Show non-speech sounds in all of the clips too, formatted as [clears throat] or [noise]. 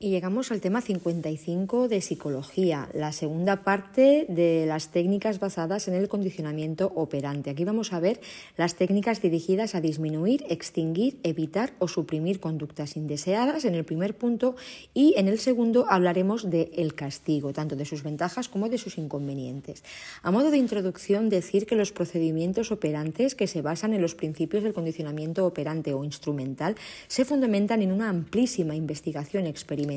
Y llegamos al tema 55 de psicología, la segunda parte de las técnicas basadas en el condicionamiento operante. Aquí vamos a ver las técnicas dirigidas a disminuir, extinguir, evitar o suprimir conductas indeseadas en el primer punto y en el segundo hablaremos del el castigo, tanto de sus ventajas como de sus inconvenientes. A modo de introducción, decir que los procedimientos operantes que se basan en los principios del condicionamiento operante o instrumental se fundamentan en una amplísima investigación experimental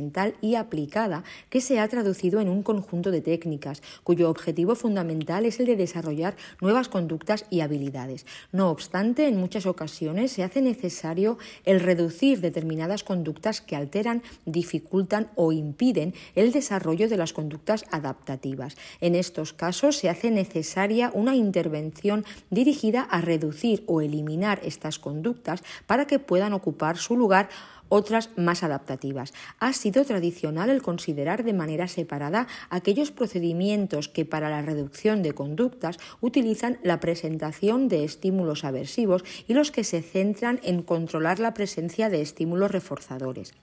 y aplicada que se ha traducido en un conjunto de técnicas cuyo objetivo fundamental es el de desarrollar nuevas conductas y habilidades. No obstante, en muchas ocasiones se hace necesario el reducir determinadas conductas que alteran, dificultan o impiden el desarrollo de las conductas adaptativas. En estos casos se hace necesaria una intervención dirigida a reducir o eliminar estas conductas para que puedan ocupar su lugar otras más adaptativas. Ha sido tradicional el considerar de manera separada aquellos procedimientos que para la reducción de conductas utilizan la presentación de estímulos aversivos y los que se centran en controlar la presencia de estímulos reforzadores.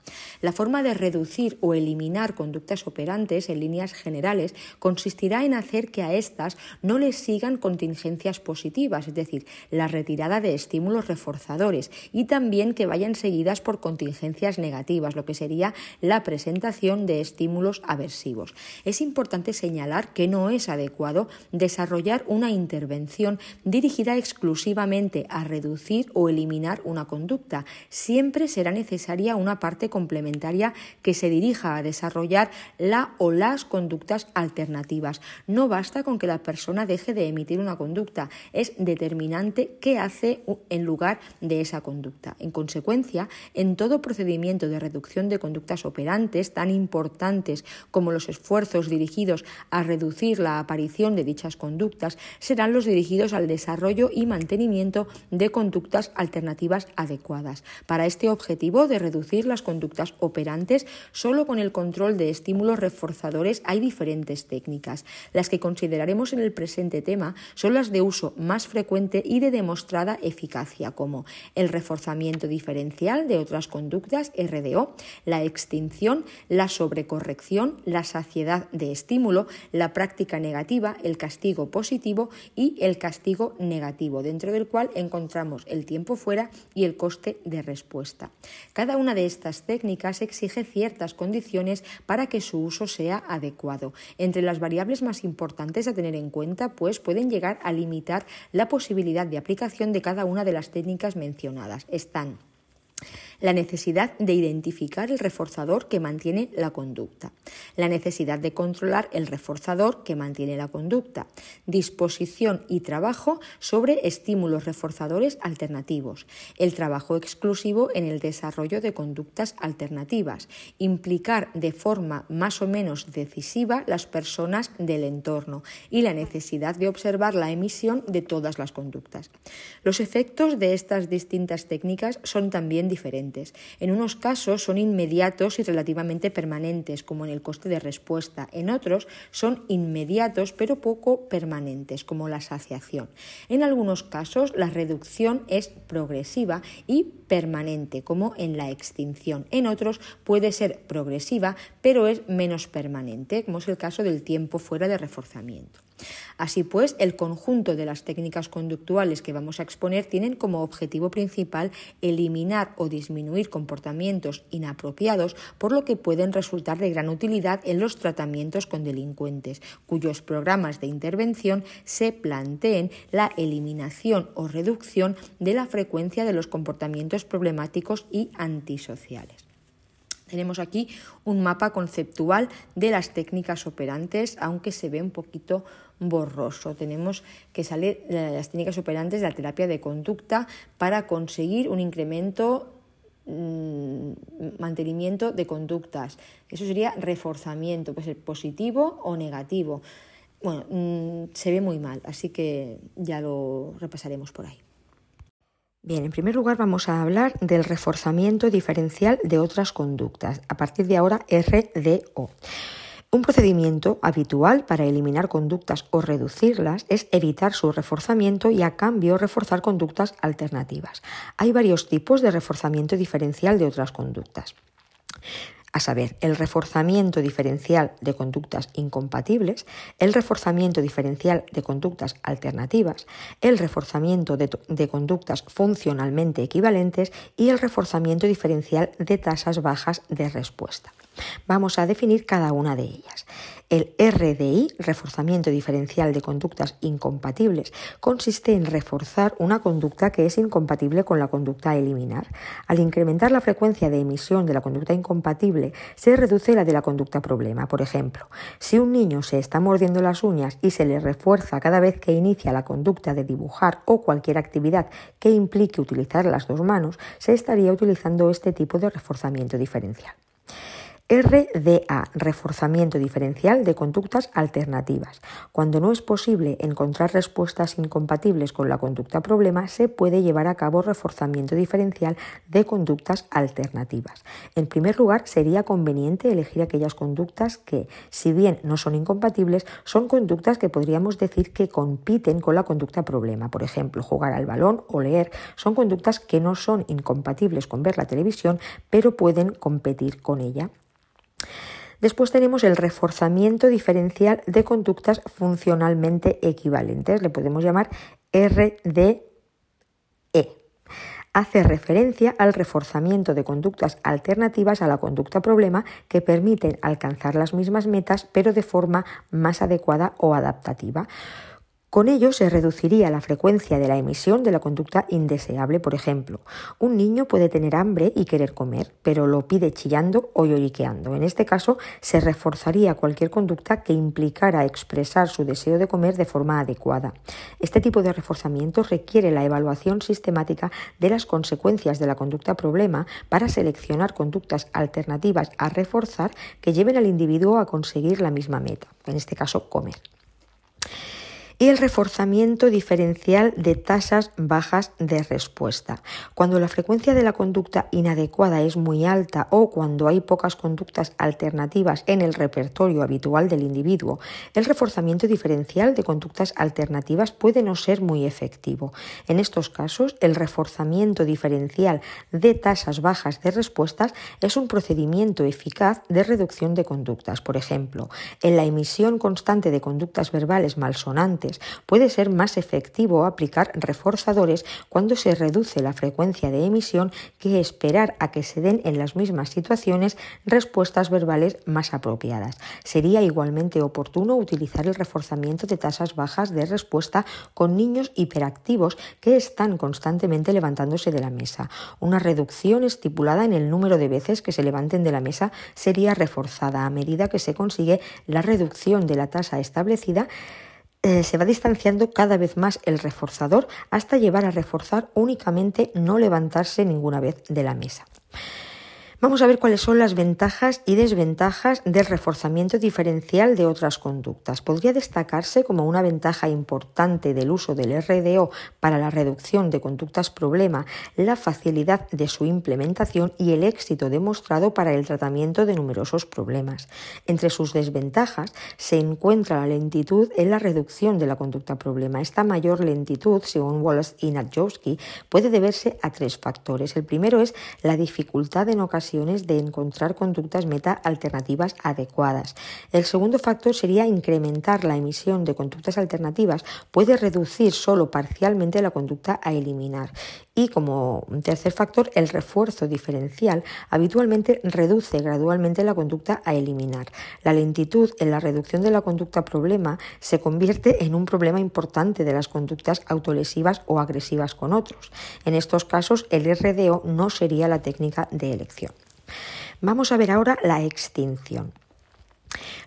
La forma de reducir o eliminar conductas operantes en líneas generales consistirá en hacer que a estas no les sigan contingencias positivas, es decir, la retirada de estímulos reforzadores y también que vayan seguidas por contingencias negativas, lo que sería la presentación de estímulos aversivos. Es importante señalar que no es adecuado desarrollar una intervención dirigida exclusivamente a reducir o eliminar una conducta. Siempre será necesaria una parte complementaria que se dirija a desarrollar la o las conductas alternativas. No basta con que la persona deje de emitir una conducta, es determinante qué hace en lugar de esa conducta. En consecuencia, en todo procedimiento de reducción de conductas operantes tan importantes como los esfuerzos dirigidos a reducir la aparición de dichas conductas serán los dirigidos al desarrollo y mantenimiento de conductas alternativas adecuadas. Para este objetivo de reducir las conductas operantes, solo con el control de estímulos reforzadores hay diferentes técnicas. Las que consideraremos en el presente tema son las de uso más frecuente y de demostrada eficacia, como el reforzamiento diferencial de otras conductas RDO, la extinción, la sobrecorrección, la saciedad de estímulo, la práctica negativa, el castigo positivo y el castigo negativo, dentro del cual encontramos el tiempo fuera y el coste de respuesta. Cada una de estas técnicas exige ciertas condiciones para que su uso sea adecuado. Entre las variables más importantes a tener en cuenta, pues pueden llegar a limitar la posibilidad de aplicación de cada una de las técnicas mencionadas. Están la necesidad de identificar el reforzador que mantiene la conducta, la necesidad de controlar el reforzador que mantiene la conducta, disposición y trabajo sobre estímulos reforzadores alternativos, el trabajo exclusivo en el desarrollo de conductas alternativas, implicar de forma más o menos decisiva las personas del entorno y la necesidad de observar la emisión de todas las conductas. Los efectos de estas distintas técnicas son también diferentes en unos casos son inmediatos y relativamente permanentes, como en el coste de respuesta. En otros son inmediatos pero poco permanentes, como la saciación. En algunos casos la reducción es progresiva y permanente, como en la extinción. En otros puede ser progresiva pero es menos permanente, como es el caso del tiempo fuera de reforzamiento. Así pues, el conjunto de las técnicas conductuales que vamos a exponer tienen como objetivo principal eliminar o disminuir comportamientos inapropiados, por lo que pueden resultar de gran utilidad en los tratamientos con delincuentes, cuyos programas de intervención se planteen la eliminación o reducción de la frecuencia de los comportamientos problemáticos y antisociales. Tenemos aquí un mapa conceptual de las técnicas operantes, aunque se ve un poquito borroso. Tenemos que salir las técnicas operantes de la terapia de conducta para conseguir un incremento mm, mantenimiento de conductas. Eso sería reforzamiento, puede ser positivo o negativo. Bueno, mm, se ve muy mal, así que ya lo repasaremos por ahí. Bien, en primer lugar vamos a hablar del reforzamiento diferencial de otras conductas. A partir de ahora, RDO. Un procedimiento habitual para eliminar conductas o reducirlas es evitar su reforzamiento y a cambio reforzar conductas alternativas. Hay varios tipos de reforzamiento diferencial de otras conductas. a saber, el reforzamiento diferencial de conductas incompatibles, el reforzamiento diferencial de conductas alternativas, el reforzamiento de, conductas funcionalmente equivalentes y el reforzamiento diferencial de tasas bajas de respuesta. Vamos a definir cada una de ellas. El RDI, reforzamiento diferencial de conductas incompatibles, consiste en reforzar una conducta que es incompatible con la conducta a eliminar. Al incrementar la frecuencia de emisión de la conducta incompatible, se reduce la de la conducta problema. Por ejemplo, si un niño se está mordiendo las uñas y se le refuerza cada vez que inicia la conducta de dibujar o cualquier actividad que implique utilizar las dos manos, se estaría utilizando este tipo de reforzamiento diferencial. RDA, reforzamiento diferencial de conductas alternativas. Cuando no es posible encontrar respuestas incompatibles con la conducta problema, se puede llevar a cabo reforzamiento diferencial de conductas alternativas. En primer lugar, sería conveniente elegir aquellas conductas que, si bien no son incompatibles, son conductas que podríamos decir que compiten con la conducta problema. Por ejemplo, jugar al balón o leer son conductas que no son incompatibles con ver la televisión, pero pueden competir con ella. Después tenemos el reforzamiento diferencial de conductas funcionalmente equivalentes. Le podemos llamar RDE. Hace referencia al reforzamiento de conductas alternativas a la conducta problema que permiten alcanzar las mismas metas pero de forma más adecuada o adaptativa. Con ello se reduciría la frecuencia de la emisión de la conducta indeseable. Por ejemplo, un niño puede tener hambre y querer comer, pero lo pide chillando o lloriqueando. En este caso, se reforzaría cualquier conducta que implicara expresar su deseo de comer de forma adecuada. Este tipo de reforzamiento requiere la evaluación sistemática de las consecuencias de la conducta problema para seleccionar conductas alternativas a reforzar que lleven al individuo a conseguir la misma meta, en este caso comer y el reforzamiento diferencial de tasas bajas de respuesta. Cuando la frecuencia de la conducta inadecuada es muy alta o cuando hay pocas conductas alternativas en el repertorio habitual del individuo, el reforzamiento diferencial de conductas alternativas puede no ser muy efectivo. En estos casos, el reforzamiento diferencial de tasas bajas de respuestas es un procedimiento eficaz de reducción de conductas. Por ejemplo, en la emisión constante de conductas verbales malsonantes, Puede ser más efectivo aplicar reforzadores cuando se reduce la frecuencia de emisión que esperar a que se den en las mismas situaciones respuestas verbales más apropiadas. Sería igualmente oportuno utilizar el reforzamiento de tasas bajas de respuesta con niños hiperactivos que están constantemente levantándose de la mesa. Una reducción estipulada en el número de veces que se levanten de la mesa sería reforzada a medida que se consigue la reducción de la tasa establecida eh, se va distanciando cada vez más el reforzador hasta llevar a reforzar únicamente no levantarse ninguna vez de la mesa. Vamos a ver cuáles son las ventajas y desventajas del reforzamiento diferencial de otras conductas. Podría destacarse como una ventaja importante del uso del RDO para la reducción de conductas problema la facilidad de su implementación y el éxito demostrado para el tratamiento de numerosos problemas. Entre sus desventajas se encuentra la lentitud en la reducción de la conducta problema. Esta mayor lentitud, según Wallace y Nadjowski, puede deberse a tres factores. El primero es la dificultad en ocasiones de encontrar conductas meta alternativas adecuadas. El segundo factor sería incrementar la emisión de conductas alternativas. Puede reducir solo parcialmente la conducta a eliminar. Y como tercer factor, el refuerzo diferencial habitualmente reduce gradualmente la conducta a eliminar. La lentitud en la reducción de la conducta problema se convierte en un problema importante de las conductas autolesivas o agresivas con otros. En estos casos, el RDO no sería la técnica de elección. Vamos a ver ahora la extinción.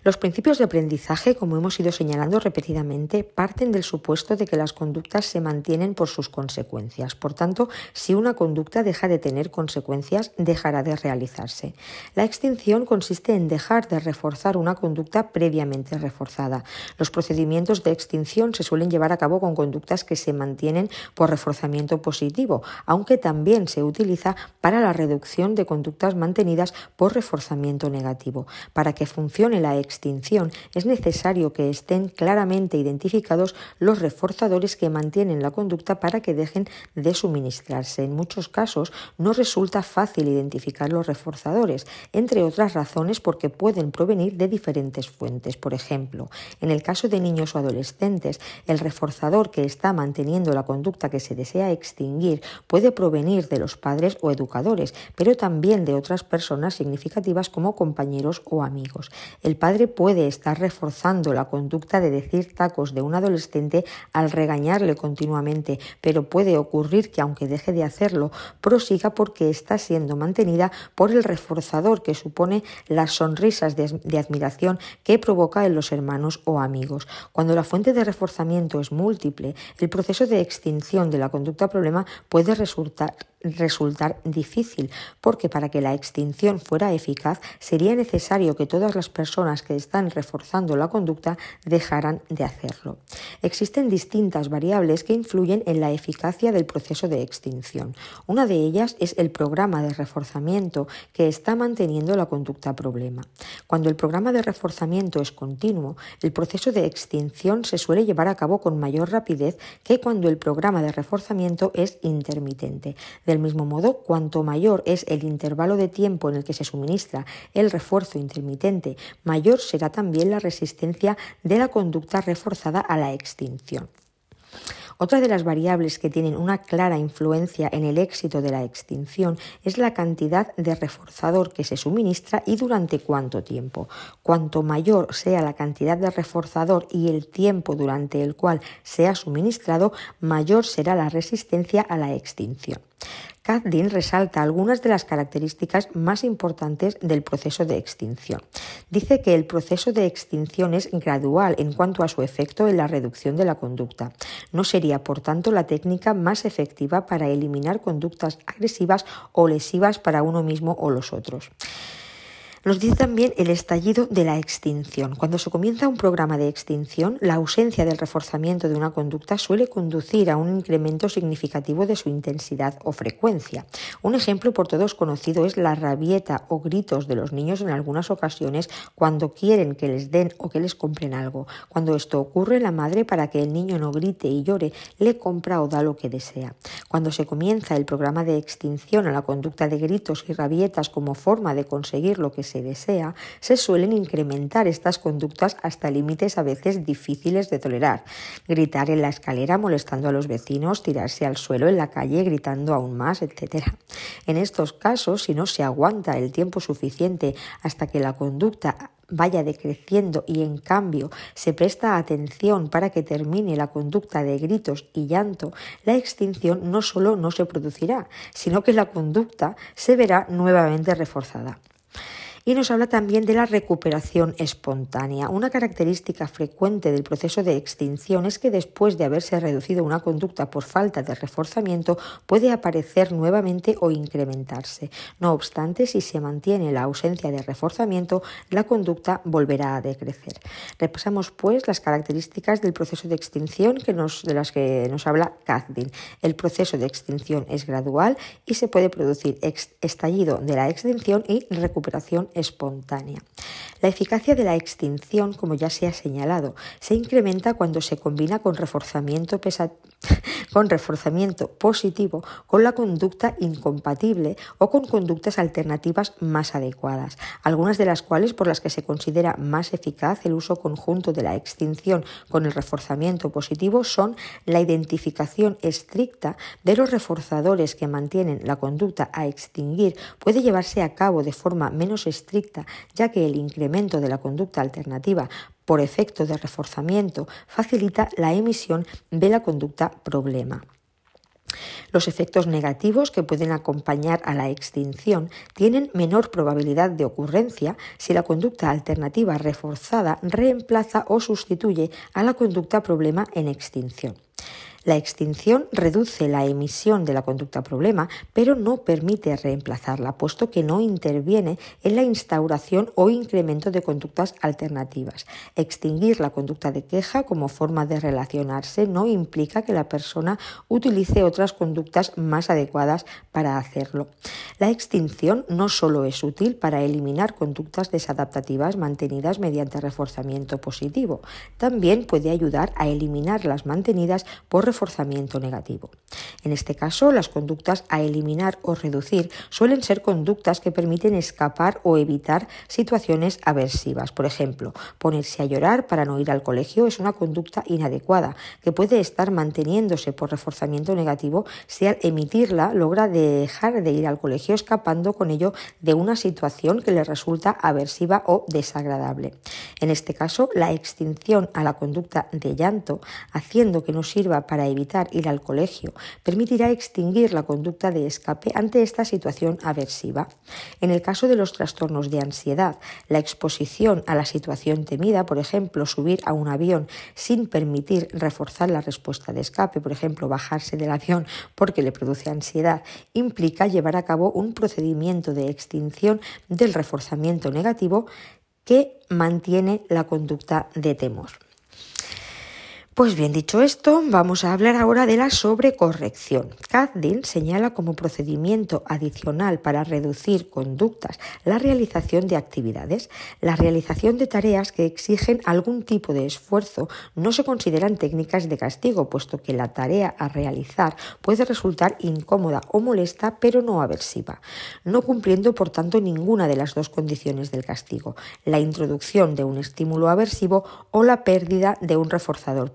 Los principios de aprendizaje, como hemos ido señalando repetidamente, parten del supuesto de que las conductas se mantienen por sus consecuencias. Por tanto, si una conducta deja de tener consecuencias, dejará de realizarse. La extinción consiste en dejar de reforzar una conducta previamente reforzada. Los procedimientos de extinción se suelen llevar a cabo con conductas que se mantienen por reforzamiento positivo, aunque también se utiliza para la reducción de conductas mantenidas por reforzamiento negativo. Para que funcione la extinción, es necesario que estén claramente identificados los reforzadores que mantienen la conducta para que dejen de suministrarse. En muchos casos no resulta fácil identificar los reforzadores, entre otras razones porque pueden provenir de diferentes fuentes. Por ejemplo, en el caso de niños o adolescentes, el reforzador que está manteniendo la conducta que se desea extinguir puede provenir de los padres o educadores, pero también de otras personas significativas como compañeros o amigos. El padre puede estar reforzando la conducta de decir tacos de un adolescente al regañarle continuamente, pero puede ocurrir que aunque deje de hacerlo, prosiga porque está siendo mantenida por el reforzador que supone las sonrisas de, de admiración que provoca en los hermanos o amigos. Cuando la fuente de reforzamiento es múltiple, el proceso de extinción de la conducta problema puede resultar resultar difícil, porque para que la extinción fuera eficaz sería necesario que todas las personas que están reforzando la conducta dejaran de hacerlo. Existen distintas variables que influyen en la eficacia del proceso de extinción. Una de ellas es el programa de reforzamiento que está manteniendo la conducta problema. Cuando el programa de reforzamiento es continuo, el proceso de extinción se suele llevar a cabo con mayor rapidez que cuando el programa de reforzamiento es intermitente. Del mismo modo, cuanto mayor es el intervalo de tiempo en el que se suministra el refuerzo intermitente, mayor será también la resistencia de la conducta reforzada a la extinción. Otra de las variables que tienen una clara influencia en el éxito de la extinción es la cantidad de reforzador que se suministra y durante cuánto tiempo. Cuanto mayor sea la cantidad de reforzador y el tiempo durante el cual se ha suministrado, mayor será la resistencia a la extinción. Kathdin resalta algunas de las características más importantes del proceso de extinción. Dice que el proceso de extinción es gradual en cuanto a su efecto en la reducción de la conducta. No sería, por tanto, la técnica más efectiva para eliminar conductas agresivas o lesivas para uno mismo o los otros. Nos dice también el estallido de la extinción. Cuando se comienza un programa de extinción, la ausencia del reforzamiento de una conducta suele conducir a un incremento significativo de su intensidad o frecuencia. Un ejemplo por todos conocido es la rabieta o gritos de los niños en algunas ocasiones cuando quieren que les den o que les compren algo. Cuando esto ocurre, la madre, para que el niño no grite y llore, le compra o da lo que desea. Cuando se comienza el programa de extinción a la conducta de gritos y rabietas como forma de conseguir lo que se desea, se suelen incrementar estas conductas hasta límites a veces difíciles de tolerar. Gritar en la escalera molestando a los vecinos, tirarse al suelo en la calle gritando aún más, etc. En estos casos, si no se aguanta el tiempo suficiente hasta que la conducta vaya decreciendo y en cambio se presta atención para que termine la conducta de gritos y llanto, la extinción no solo no se producirá, sino que la conducta se verá nuevamente reforzada y nos habla también de la recuperación espontánea. Una característica frecuente del proceso de extinción es que después de haberse reducido una conducta por falta de reforzamiento puede aparecer nuevamente o incrementarse. No obstante, si se mantiene la ausencia de reforzamiento, la conducta volverá a decrecer. Repasamos pues las características del proceso de extinción que nos, de las que nos habla Kathdin. El proceso de extinción es gradual y se puede producir estallido de la extinción y recuperación espontánea. La eficacia de la extinción, como ya se ha señalado, se incrementa cuando se combina con reforzamiento, [laughs] con reforzamiento positivo con la conducta incompatible o con conductas alternativas más adecuadas, algunas de las cuales por las que se considera más eficaz el uso conjunto de la extinción con el reforzamiento positivo son la identificación estricta de los reforzadores que mantienen la conducta a extinguir puede llevarse a cabo de forma menos estricta estricta, ya que el incremento de la conducta alternativa por efecto de reforzamiento facilita la emisión de la conducta problema. Los efectos negativos que pueden acompañar a la extinción tienen menor probabilidad de ocurrencia si la conducta alternativa reforzada reemplaza o sustituye a la conducta problema en extinción. La extinción reduce la emisión de la conducta problema, pero no permite reemplazarla, puesto que no interviene en la instauración o incremento de conductas alternativas. Extinguir la conducta de queja como forma de relacionarse no implica que la persona utilice otras conductas más adecuadas para hacerlo. La extinción no solo es útil para eliminar conductas desadaptativas mantenidas mediante reforzamiento positivo, también puede ayudar a eliminar las mantenidas por reforzamiento negativo. En este caso, las conductas a eliminar o reducir suelen ser conductas que permiten escapar o evitar situaciones aversivas. Por ejemplo, ponerse a llorar para no ir al colegio es una conducta inadecuada que puede estar manteniéndose por reforzamiento negativo si al emitirla logra dejar de ir al colegio escapando con ello de una situación que le resulta aversiva o desagradable. En este caso, la extinción a la conducta de llanto, haciendo que no sirva para evitar ir al colegio, permitirá extinguir la conducta de escape ante esta situación aversiva. En el caso de los trastornos de ansiedad, la exposición a la situación temida, por ejemplo, subir a un avión sin permitir reforzar la respuesta de escape, por ejemplo, bajarse del avión porque le produce ansiedad, implica llevar a cabo un procedimiento de extinción del reforzamiento negativo que mantiene la conducta de temor. Pues bien, dicho esto, vamos a hablar ahora de la sobrecorrección. Kazdin señala como procedimiento adicional para reducir conductas la realización de actividades. La realización de tareas que exigen algún tipo de esfuerzo no se consideran técnicas de castigo, puesto que la tarea a realizar puede resultar incómoda o molesta, pero no aversiva, no cumpliendo por tanto ninguna de las dos condiciones del castigo, la introducción de un estímulo aversivo o la pérdida de un reforzador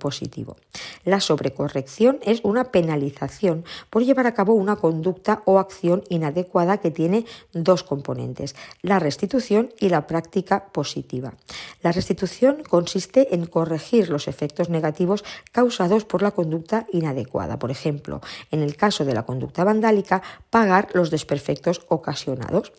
La sobrecorrección es una penalización por llevar a cabo una conducta o acción inadecuada que tiene dos componentes, la restitución y la práctica positiva. La restitución consiste en corregir los efectos negativos causados por la conducta inadecuada. Por ejemplo, en el caso de la conducta vandálica, pagar los desperfectos ocasionados.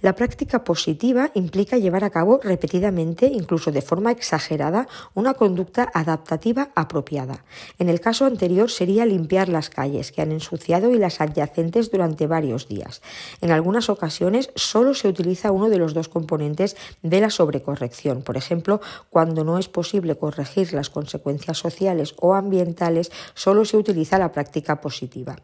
La práctica positiva implica llevar a cabo repetidamente, incluso de forma exagerada, una conducta adaptativa apropiada. En el caso anterior sería limpiar las calles que han ensuciado y las adyacentes durante varios días. En algunas ocasiones solo se utiliza uno de los dos componentes de la sobrecorrección. Por ejemplo, cuando no es posible corregir las consecuencias sociales o ambientales, solo se utiliza la práctica positiva.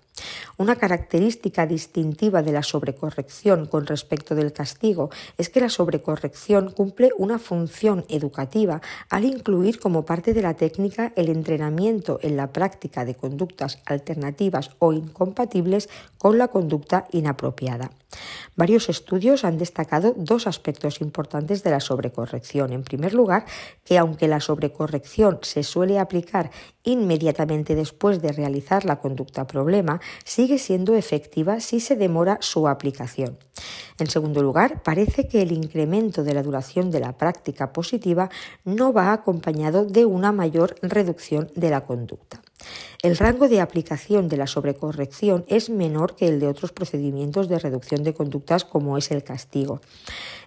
Una característica distintiva de la sobrecorrección con respecto del castigo es que la sobrecorrección cumple una función educativa al incluir como parte de la técnica el entrenamiento en la práctica de conductas alternativas o incompatibles con la conducta inapropiada. Varios estudios han destacado dos aspectos importantes de la sobrecorrección. En primer lugar, que aunque la sobrecorrección se suele aplicar inmediatamente después de realizar la conducta problema, sigue siendo efectiva si se demora su aplicación. En segundo lugar, parece que el incremento de la duración de la práctica positiva no va acompañado de una mayor reducción de la conducta. El rango de aplicación de la sobrecorrección es menor que el de otros procedimientos de reducción de conductas como es el castigo.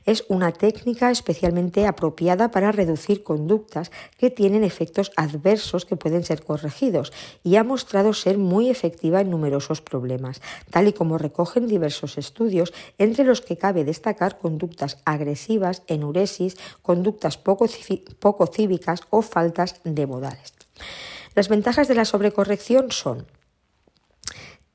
Es una técnica especialmente apropiada para reducir conductas que tienen efectos adversos que pueden ser corregidos y ha mostrado ser muy efectiva en numerosos problemas, tal y como recogen diversos estudios, entre los que cabe destacar conductas agresivas, enuresis, conductas poco, poco cívicas o faltas de modales. Las ventajas de la sobrecorrección son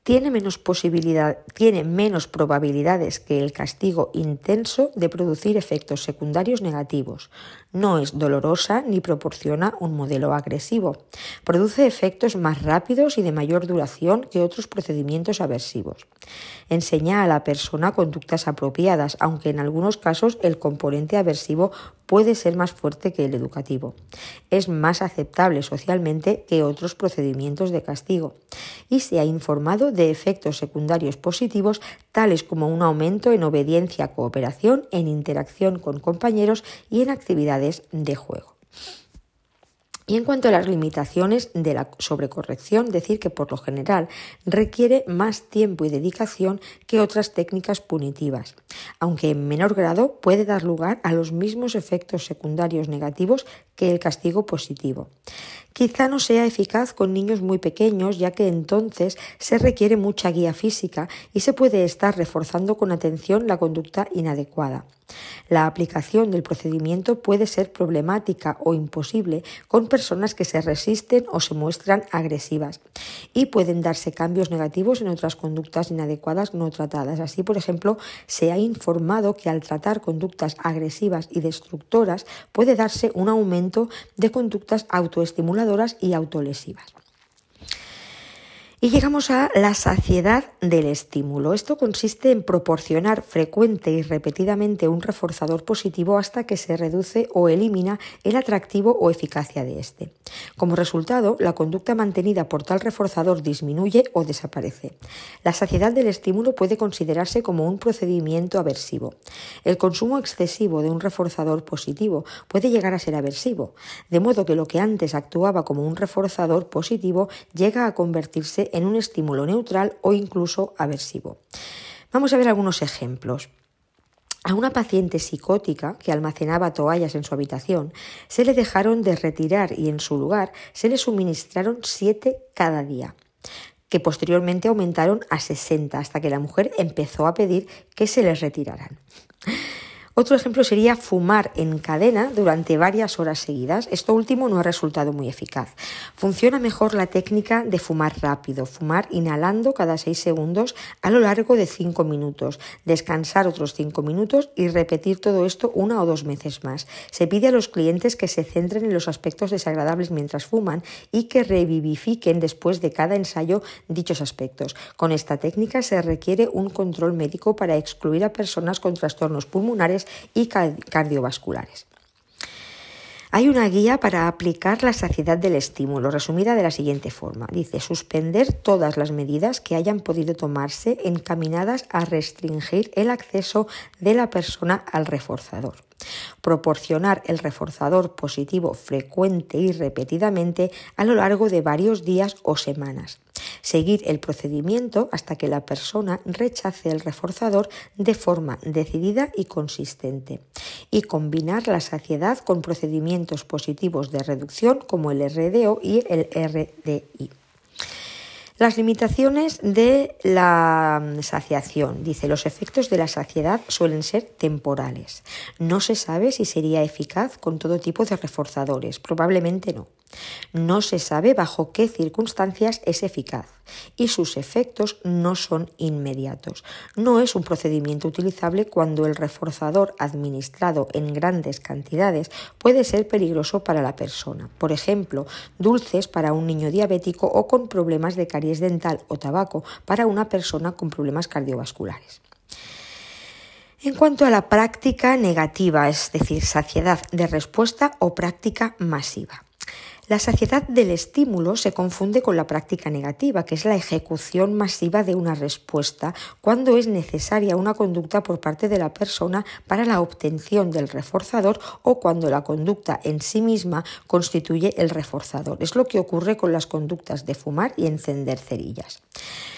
tiene menos, posibilidad, tiene menos probabilidades que el castigo intenso de producir efectos secundarios negativos. No es dolorosa ni proporciona un modelo agresivo. Produce efectos más rápidos y de mayor duración que otros procedimientos aversivos. Enseña a la persona conductas apropiadas, aunque en algunos casos el componente aversivo puede ser más fuerte que el educativo. Es más aceptable socialmente que otros procedimientos de castigo y se ha informado de efectos secundarios positivos tales como un aumento en obediencia, cooperación, en interacción con compañeros y en actividades de juego. Y en cuanto a las limitaciones de la sobrecorrección, decir que por lo general requiere más tiempo y dedicación que otras técnicas punitivas, aunque en menor grado puede dar lugar a los mismos efectos secundarios negativos que el castigo positivo. Quizá no sea eficaz con niños muy pequeños, ya que entonces se requiere mucha guía física y se puede estar reforzando con atención la conducta inadecuada. La aplicación del procedimiento puede ser problemática o imposible con personas que se resisten o se muestran agresivas y pueden darse cambios negativos en otras conductas inadecuadas no tratadas. Así, por ejemplo, se ha informado que al tratar conductas agresivas y destructoras puede darse un aumento de conductas autoestimuladoras y autolesivas. Y llegamos a la saciedad del estímulo. Esto consiste en proporcionar frecuente y repetidamente un reforzador positivo hasta que se reduce o elimina el atractivo o eficacia de este. Como resultado, la conducta mantenida por tal reforzador disminuye o desaparece. La saciedad del estímulo puede considerarse como un procedimiento aversivo. El consumo excesivo de un reforzador positivo puede llegar a ser aversivo, de modo que lo que antes actuaba como un reforzador positivo llega a convertirse en un estímulo neutral o incluso aversivo. Vamos a ver algunos ejemplos. A una paciente psicótica que almacenaba toallas en su habitación se le dejaron de retirar y en su lugar se le suministraron siete cada día que posteriormente aumentaron a 60 hasta que la mujer empezó a pedir que se les retiraran. Otro ejemplo sería fumar en cadena durante varias horas seguidas. Esto último no ha resultado muy eficaz. Funciona mejor la técnica de fumar rápido, fumar inhalando cada 6 segundos a lo largo de 5 minutos, descansar otros 5 minutos y repetir todo esto una o dos veces más. Se pide a los clientes que se centren en los aspectos desagradables mientras fuman y que revivifiquen después de cada ensayo dichos aspectos. Con esta técnica se requiere un control médico para excluir a personas con trastornos pulmonares y cardiovasculares. Hay una guía para aplicar la saciedad del estímulo, resumida de la siguiente forma. Dice, suspender todas las medidas que hayan podido tomarse encaminadas a restringir el acceso de la persona al reforzador. Proporcionar el reforzador positivo frecuente y repetidamente a lo largo de varios días o semanas. Seguir el procedimiento hasta que la persona rechace el reforzador de forma decidida y consistente. Y combinar la saciedad con procedimientos positivos de reducción como el RDO y el RDI. Las limitaciones de la saciación. Dice, los efectos de la saciedad suelen ser temporales. No se sabe si sería eficaz con todo tipo de reforzadores. Probablemente no. No se sabe bajo qué circunstancias es eficaz y sus efectos no son inmediatos. No es un procedimiento utilizable cuando el reforzador administrado en grandes cantidades puede ser peligroso para la persona. Por ejemplo, dulces para un niño diabético o con problemas de caries dental o tabaco para una persona con problemas cardiovasculares. En cuanto a la práctica negativa, es decir, saciedad de respuesta o práctica masiva. La saciedad del estímulo se confunde con la práctica negativa, que es la ejecución masiva de una respuesta cuando es necesaria una conducta por parte de la persona para la obtención del reforzador o cuando la conducta en sí misma constituye el reforzador. Es lo que ocurre con las conductas de fumar y encender cerillas.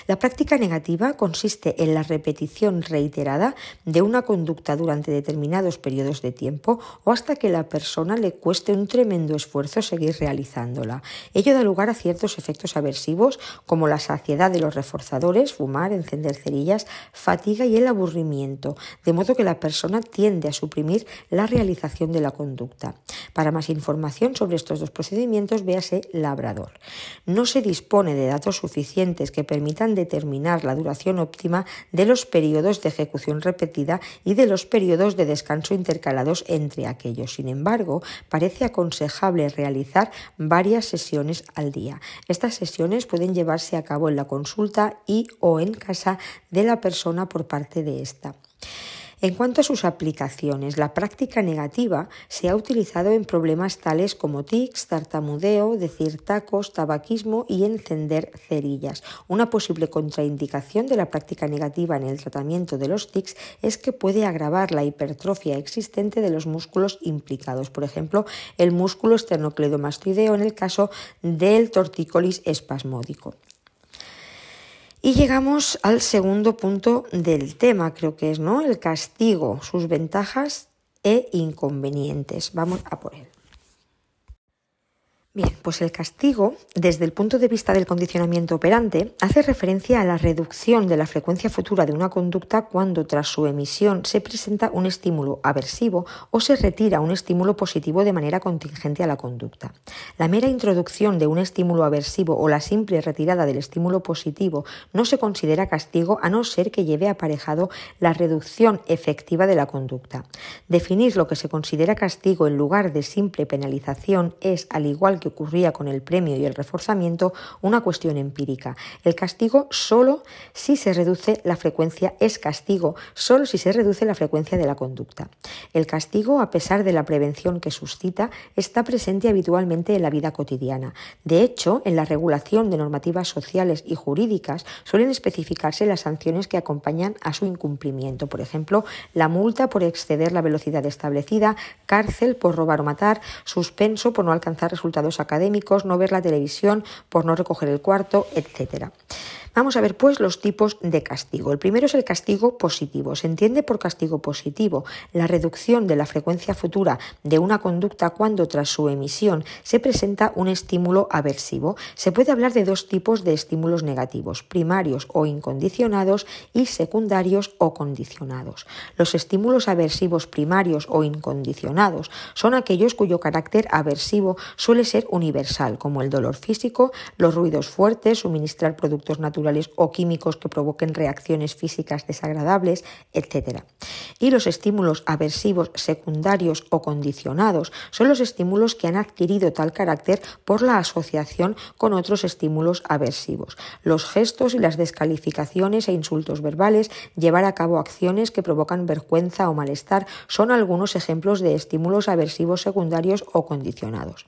La práctica negativa consiste en la repetición reiterada de una conducta durante determinados periodos de tiempo o hasta que la persona le cueste un tremendo esfuerzo seguir realizando realizándola. Ello da lugar a ciertos efectos aversivos como la saciedad de los reforzadores, fumar, encender cerillas, fatiga y el aburrimiento, de modo que la persona tiende a suprimir la realización de la conducta. Para más información sobre estos dos procedimientos, véase Labrador. No se dispone de datos suficientes que permitan determinar la duración óptima de los periodos de ejecución repetida y de los periodos de descanso intercalados entre aquellos. Sin embargo, parece aconsejable realizar varias sesiones al día. Estas sesiones pueden llevarse a cabo en la consulta y o en casa de la persona por parte de esta. En cuanto a sus aplicaciones, la práctica negativa se ha utilizado en problemas tales como tics, tartamudeo, decir tacos, tabaquismo y encender cerillas. Una posible contraindicación de la práctica negativa en el tratamiento de los tics es que puede agravar la hipertrofia existente de los músculos implicados, por ejemplo, el músculo esternocleidomastoideo en el caso del tortícolis espasmódico. Y llegamos al segundo punto del tema, creo que es, ¿no? El castigo, sus ventajas e inconvenientes. Vamos a por él. Bien, pues el castigo, desde el punto de vista del condicionamiento operante, hace referencia a la reducción de la frecuencia futura de una conducta cuando tras su emisión se presenta un estímulo aversivo o se retira un estímulo positivo de manera contingente a la conducta. La mera introducción de un estímulo aversivo o la simple retirada del estímulo positivo no se considera castigo a no ser que lleve aparejado la reducción efectiva de la conducta. Definir lo que se considera castigo en lugar de simple penalización es, al igual que ocurría con el premio y el reforzamiento, una cuestión empírica. El castigo solo si se reduce la frecuencia es castigo, solo si se reduce la frecuencia de la conducta. El castigo, a pesar de la prevención que suscita, está presente habitualmente en la vida cotidiana. De hecho, en la regulación de normativas sociales y jurídicas suelen especificarse las sanciones que acompañan a su incumplimiento. Por ejemplo, la multa por exceder la velocidad establecida, cárcel por robar o matar, suspenso por no alcanzar resultados académicos, no ver la televisión por no recoger el cuarto, etcétera. Vamos a ver pues los tipos de castigo. El primero es el castigo positivo. Se entiende por castigo positivo la reducción de la frecuencia futura de una conducta cuando tras su emisión se presenta un estímulo aversivo. Se puede hablar de dos tipos de estímulos negativos, primarios o incondicionados y secundarios o condicionados. Los estímulos aversivos primarios o incondicionados son aquellos cuyo carácter aversivo suele ser universal, como el dolor físico, los ruidos fuertes, suministrar productos naturales o químicos que provoquen reacciones físicas desagradables, etc. Y los estímulos aversivos secundarios o condicionados son los estímulos que han adquirido tal carácter por la asociación con otros estímulos aversivos. Los gestos y las descalificaciones e insultos verbales, llevar a cabo acciones que provocan vergüenza o malestar son algunos ejemplos de estímulos aversivos secundarios o condicionados.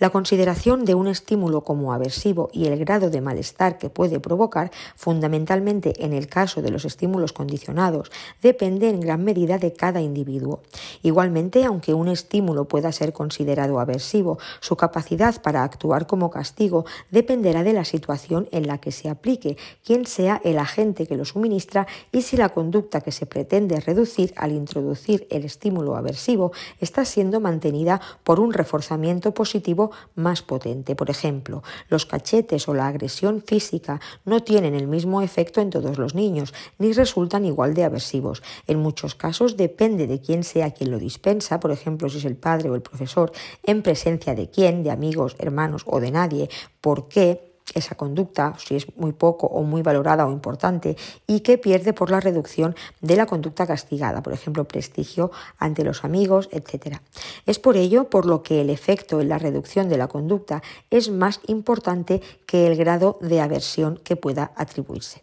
La consideración de un estímulo como aversivo y el grado de malestar que puede provocar, fundamentalmente en el caso de los estímulos condicionados, depende en gran medida de cada individuo. Igualmente, aunque un estímulo pueda ser considerado aversivo, su capacidad para actuar como castigo dependerá de la situación en la que se aplique, quién sea el agente que lo suministra y si la conducta que se pretende reducir al introducir el estímulo aversivo está siendo mantenida por un reforzamiento positivo más potente. Por ejemplo, los cachetes o la agresión física no tienen el mismo efecto en todos los niños, ni resultan igual de aversivos. En muchos casos depende de quién sea quien lo dispensa, por ejemplo, si es el padre o el profesor, en presencia de quién, de amigos, hermanos o de nadie, por qué esa conducta, si es muy poco o muy valorada o importante, y que pierde por la reducción de la conducta castigada, por ejemplo, prestigio ante los amigos, etc. Es por ello por lo que el efecto en la reducción de la conducta es más importante que el grado de aversión que pueda atribuirse.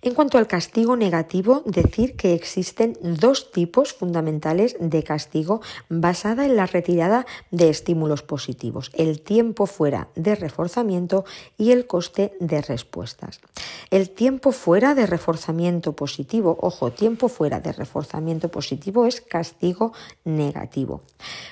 En cuanto al castigo negativo, decir que existen dos tipos fundamentales de castigo basada en la retirada de estímulos positivos, el tiempo fuera de reforzamiento y el coste de respuestas. El tiempo fuera de reforzamiento positivo, ojo, tiempo fuera de reforzamiento positivo es castigo negativo.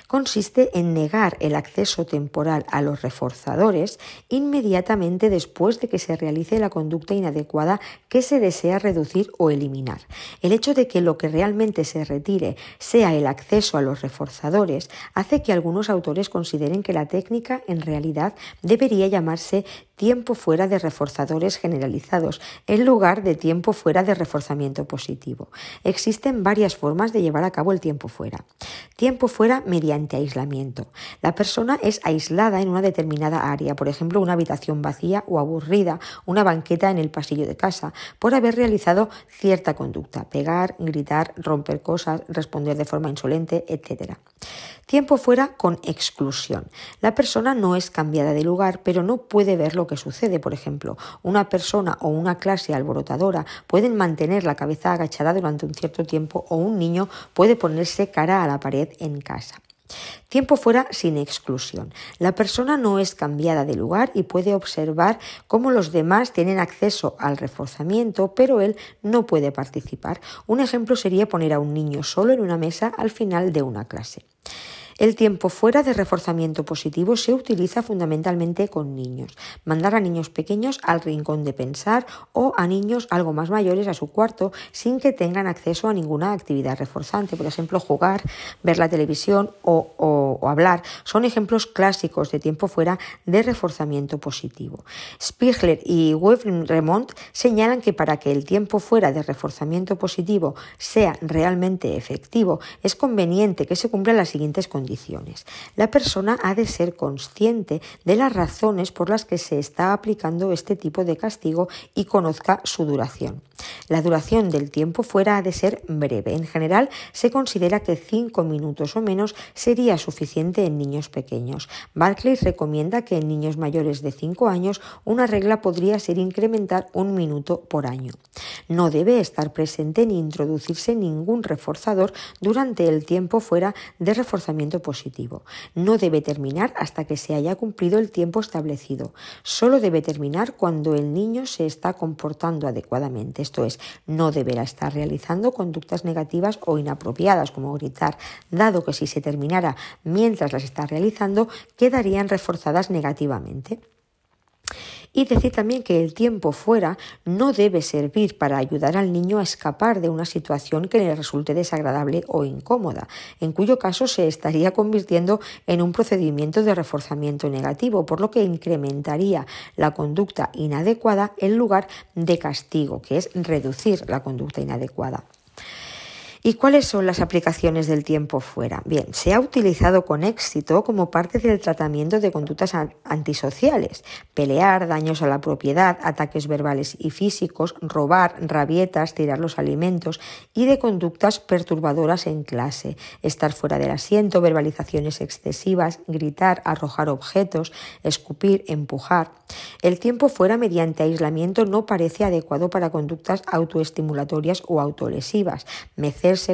Consiste en negar el acceso temporal a los reforzadores inmediatamente después de que se realice la conducta inadecuada que se desea reducir o eliminar. El hecho de que lo que realmente se retire sea el acceso a los reforzadores hace que algunos autores consideren que la técnica en realidad debería llamarse tiempo fuera de reforzadores generalizados en lugar de tiempo fuera de reforzamiento positivo. Existen varias formas de llevar a cabo el tiempo fuera. Tiempo fuera mediante aislamiento. La persona es aislada en una determinada área, por ejemplo, una habitación vacía o aburrida, una banqueta en el pasillo de casa, por haber realizado cierta conducta, pegar, gritar, romper cosas, responder de forma insolente, etc. Tiempo fuera con exclusión. La persona no es cambiada de lugar, pero no puede ver lo que sucede. Por ejemplo, una persona o una clase alborotadora pueden mantener la cabeza agachada durante un cierto tiempo o un niño puede ponerse cara a la pared en casa. Tiempo fuera sin exclusión. La persona no es cambiada de lugar y puede observar cómo los demás tienen acceso al reforzamiento, pero él no puede participar. Un ejemplo sería poner a un niño solo en una mesa al final de una clase. El tiempo fuera de reforzamiento positivo se utiliza fundamentalmente con niños. Mandar a niños pequeños al rincón de pensar o a niños algo más mayores a su cuarto sin que tengan acceso a ninguna actividad reforzante. Por ejemplo, jugar, ver la televisión o, hablar son ejemplos clásicos de tiempo fuera de reforzamiento positivo. Spiegler y Remont señalan que para que el tiempo fuera de reforzamiento positivo sea realmente efectivo, es conveniente que se cumplan las siguientes condiciones la persona ha de ser consciente de las razones por las que se está aplicando este tipo de castigo y conozca su duración. La duración del tiempo fuera ha de ser breve. En general, se considera que cinco minutos o menos sería suficiente en niños pequeños. Barclay recomienda que en niños mayores de 5 años una regla podría ser incrementar un minuto por año. No debe estar presente ni introducirse ningún reforzador durante el tiempo fuera de reforzamiento positivo. No debe terminar hasta que se haya cumplido el tiempo establecido. Solo debe terminar cuando el niño se está comportando adecuadamente, esto es, no deberá estar realizando conductas negativas o inapropiadas como gritar, dado que si se terminara mientras las está realizando, quedarían reforzadas negativamente. Y decir también que el tiempo fuera no debe servir para ayudar al niño a escapar de una situación que le resulte desagradable o incómoda, en cuyo caso se estaría convirtiendo en un procedimiento de reforzamiento negativo, por lo que incrementaría la conducta inadecuada en lugar de castigo, que es reducir la conducta inadecuada. ¿Y cuáles son las aplicaciones del tiempo fuera? Bien, se ha utilizado con éxito como parte del tratamiento de conductas antisociales, pelear, daños a la propiedad, ataques verbales y físicos, robar, rabietas, tirar los alimentos y de conductas perturbadoras en clase, estar fuera del asiento, verbalizaciones excesivas, gritar, arrojar objetos, escupir, empujar. El tiempo fuera mediante aislamiento no parece adecuado para conductas autoestimulatorias o autolesivas,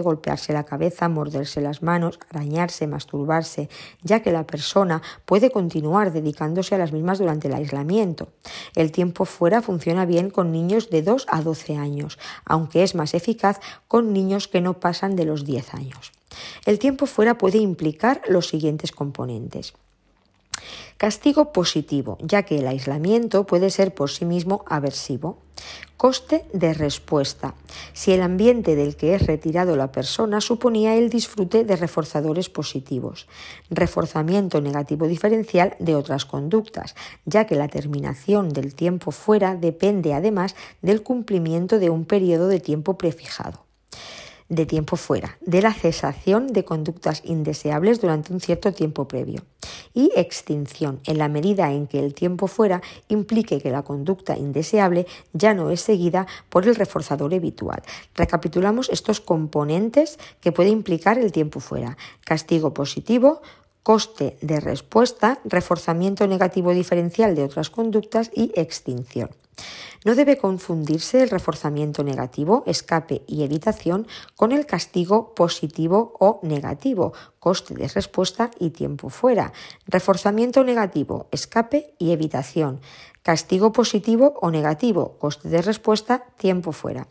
golpearse la cabeza, morderse las manos, arañarse, masturbarse, ya que la persona puede continuar dedicándose a las mismas durante el aislamiento. El tiempo fuera funciona bien con niños de 2 a 12 años, aunque es más eficaz con niños que no pasan de los 10 años. El tiempo fuera puede implicar los siguientes componentes. Castigo positivo, ya que el aislamiento puede ser por sí mismo aversivo. Coste de respuesta. Si el ambiente del que es retirado la persona suponía el disfrute de reforzadores positivos. Reforzamiento negativo diferencial de otras conductas, ya que la terminación del tiempo fuera depende además del cumplimiento de un periodo de tiempo prefijado de tiempo fuera, de la cesación de conductas indeseables durante un cierto tiempo previo y extinción en la medida en que el tiempo fuera implique que la conducta indeseable ya no es seguida por el reforzador habitual. Recapitulamos estos componentes que puede implicar el tiempo fuera. Castigo positivo, coste de respuesta, reforzamiento negativo diferencial de otras conductas y extinción. No debe confundirse el reforzamiento negativo, escape y evitación con el castigo positivo o negativo, coste de respuesta y tiempo fuera. Reforzamiento negativo, escape y evitación. Castigo positivo o negativo, coste de respuesta, tiempo fuera.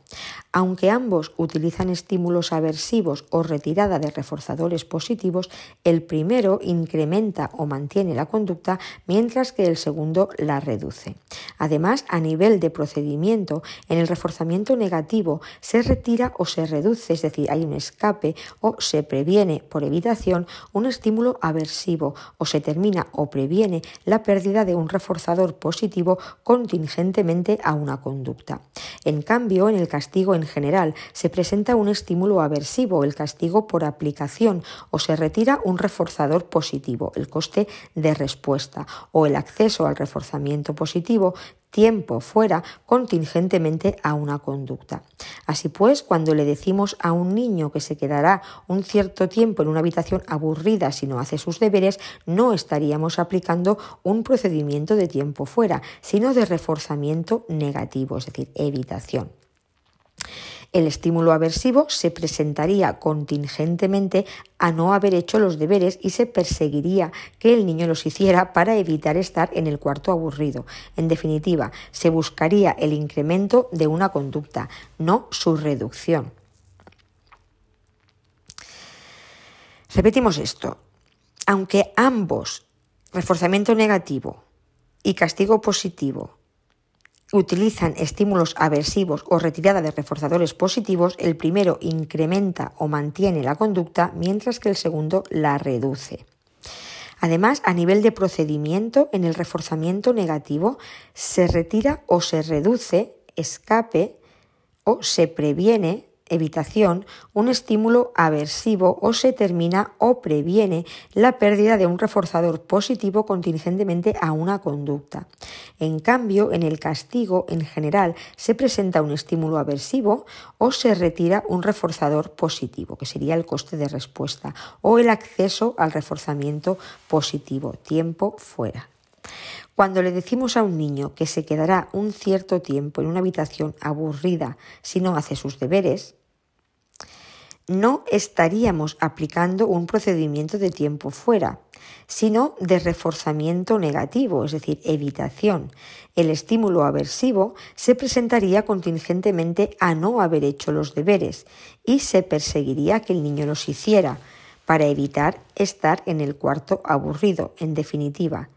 Aunque ambos utilizan estímulos aversivos o retirada de reforzadores positivos, el primero incrementa o mantiene la conducta mientras que el segundo la reduce. Además, a nivel de procedimiento, en el reforzamiento negativo se retira o se reduce, es decir, hay un escape o se previene por evitación un estímulo aversivo o se termina o previene la pérdida de un reforzador positivo contingentemente a una conducta. En cambio, en el castigo en general se presenta un estímulo aversivo, el castigo por aplicación, o se retira un reforzador positivo, el coste de respuesta, o el acceso al reforzamiento positivo tiempo fuera contingentemente a una conducta. Así pues, cuando le decimos a un niño que se quedará un cierto tiempo en una habitación aburrida si no hace sus deberes, no estaríamos aplicando un procedimiento de tiempo fuera, sino de reforzamiento negativo, es decir, evitación. El estímulo aversivo se presentaría contingentemente a no haber hecho los deberes y se perseguiría que el niño los hiciera para evitar estar en el cuarto aburrido. En definitiva, se buscaría el incremento de una conducta, no su reducción. Repetimos esto. aunque ambos, reforzamiento negativo y castigo positivo, utilizan estímulos aversivos o retirada de reforzadores positivos, el primero incrementa o mantiene la conducta, mientras que el segundo la reduce. Además, a nivel de procedimiento, en el reforzamiento negativo se retira o se reduce escape o se previene evitación un estímulo aversivo o se termina o previene la pérdida de un reforzador positivo contingentemente a una conducta. En cambio, en el castigo en general se presenta un estímulo aversivo o se retira un reforzador positivo, que sería el coste de respuesta, o el acceso al reforzamiento positivo, tiempo fuera. Cuando le decimos a un niño que se quedará un cierto tiempo en una habitación aburrida si no hace sus deberes, no estaríamos aplicando un procedimiento de tiempo fuera, sino de reforzamiento negativo, es decir, evitación. El estímulo aversivo se presentaría contingentemente a no haber hecho los deberes y se perseguiría que el niño los hiciera para evitar estar en el cuarto aburrido. En definitiva,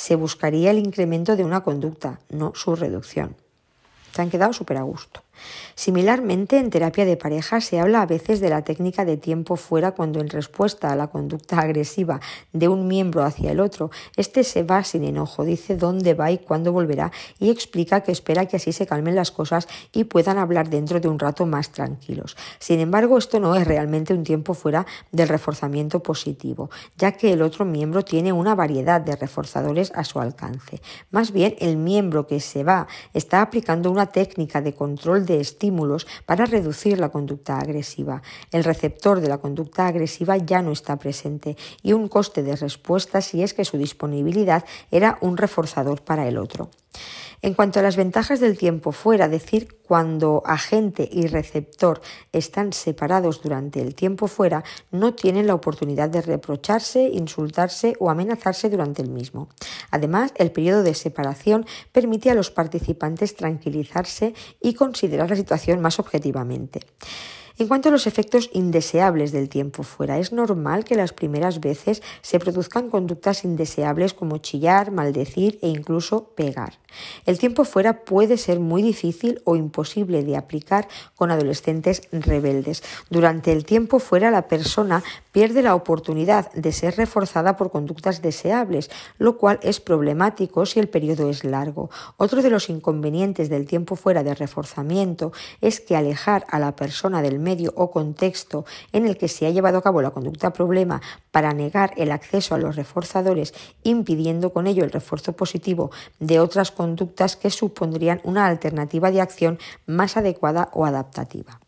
se buscaría el incremento de una conducta, no su reducción. Se han quedado súper a gusto. Similarmente, en terapia de pareja se habla a veces de la técnica de tiempo fuera cuando en respuesta a la conducta agresiva de un miembro hacia el otro, éste se va sin enojo, dice dónde va y cuándo volverá y explica que espera que así se calmen las cosas y puedan hablar dentro de un rato más tranquilos. Sin embargo, esto no es realmente un tiempo fuera del reforzamiento positivo, ya que el otro miembro tiene una variedad de reforzadores a su alcance. Más bien, el miembro que se va está aplicando una técnica de control de estímulos para reducir la conducta agresiva. El receptor de la conducta agresiva ya no está presente y un coste de respuesta si es que su disponibilidad era un reforzador para el otro. En cuanto a las ventajas del tiempo fuera, decir cuando agente y receptor están separados durante el tiempo fuera, no tienen la oportunidad de reprocharse, insultarse o amenazarse durante el mismo. Además, el periodo de separación permite a los participantes tranquilizarse y considerar la situación más objetivamente. En cuanto a los efectos indeseables del tiempo fuera, es normal que las primeras veces se produzcan conductas indeseables como chillar, maldecir e incluso pegar. El tiempo fuera puede ser muy difícil o imposible de aplicar con adolescentes rebeldes. Durante el tiempo fuera la persona pierde la oportunidad de ser reforzada por conductas deseables, lo cual es problemático si el periodo es largo. Otro de los inconvenientes del tiempo fuera de reforzamiento es que alejar a la persona del medio o contexto en el que se ha llevado a cabo la conducta problema para negar el acceso a los reforzadores, impidiendo con ello el refuerzo positivo de otras conductas que supondrían una alternativa de acción más adecuada o adaptativa.